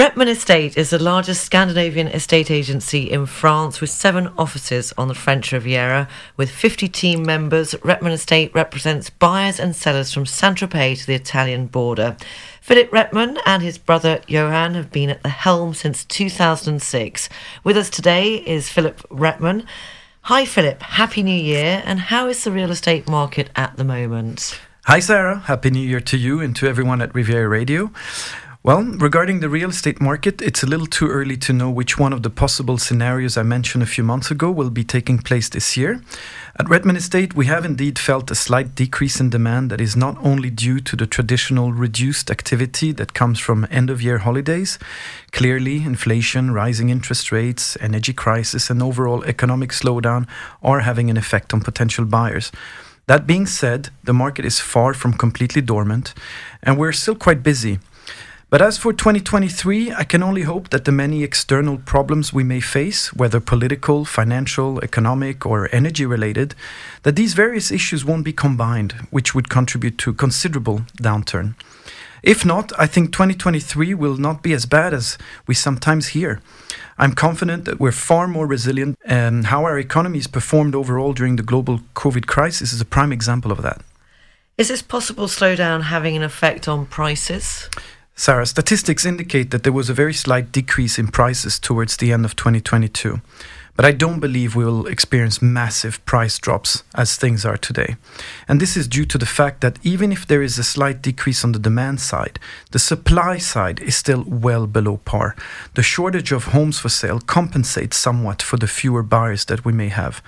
Wretman Estate is the largest Scandinavian estate agency in France with seven offices on the French Riviera. With 50 team members, Wretman Estate represents buyers and sellers from Saint Tropez to the Italian border. Philip Wretman and his brother Johan have been at the helm since 2006. With us today is Philip Wretman. Hi, Philip. Happy New Year. And how is the real estate market at the moment? Hi, Sarah. Happy New Year to you and to everyone at Riviera Radio. Well, regarding the real estate market, it's a little too early to know which one of the possible scenarios I mentioned a few months ago will be taking place this year. At Wretman Estate, we have indeed felt a slight decrease in demand that is not only due to the traditional reduced activity that comes from end of year holidays. Clearly, inflation, rising interest rates, energy crisis, and overall economic slowdown are having an effect on potential buyers. That being said, the market is far from completely dormant, and we're still quite busy. But as for 2023, I can only hope that the many external problems we may face, whether political, financial, economic, or energy related, that these various issues won't be combined, which would contribute to considerable downturn. If not, I think 2023 will not be as bad as we sometimes hear. I'm confident that we're far more resilient, and how our economies performed overall during the global COVID crisis is a prime example of that. Is this possible slowdown having an effect on prices? Sarah, statistics indicate that there was a very slight decrease in prices towards the end of 2022. But I don't believe we will experience massive price drops as things are today. And this is due to the fact that even if there is a slight decrease on the demand side, the supply side is still well below par. The shortage of homes for sale compensates somewhat for the fewer buyers that we may have.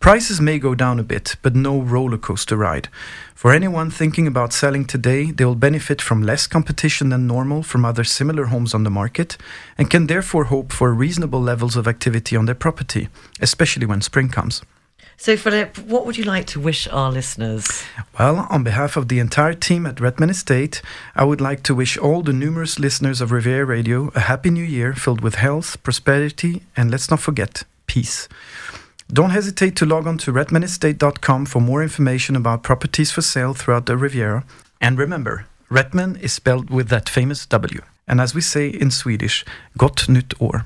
Prices may go down a bit, but no roller coaster ride. For anyone thinking about selling today, they will benefit from less competition than normal from other similar homes on the market and can therefore hope for reasonable levels of activity on their property, especially when spring comes. So, Philip, what would you like to wish our listeners? Well, on behalf of the entire team at Wretman Estate, I would like to wish all the numerous listeners of Riviera Radio a happy new year filled with health, prosperity, and let's not forget, peace. Don't hesitate to log on to wretmanestate.com for more information about properties for sale throughout the Riviera. And remember, Wretman is spelled with that famous W. And as we say in Swedish, gott nytt år.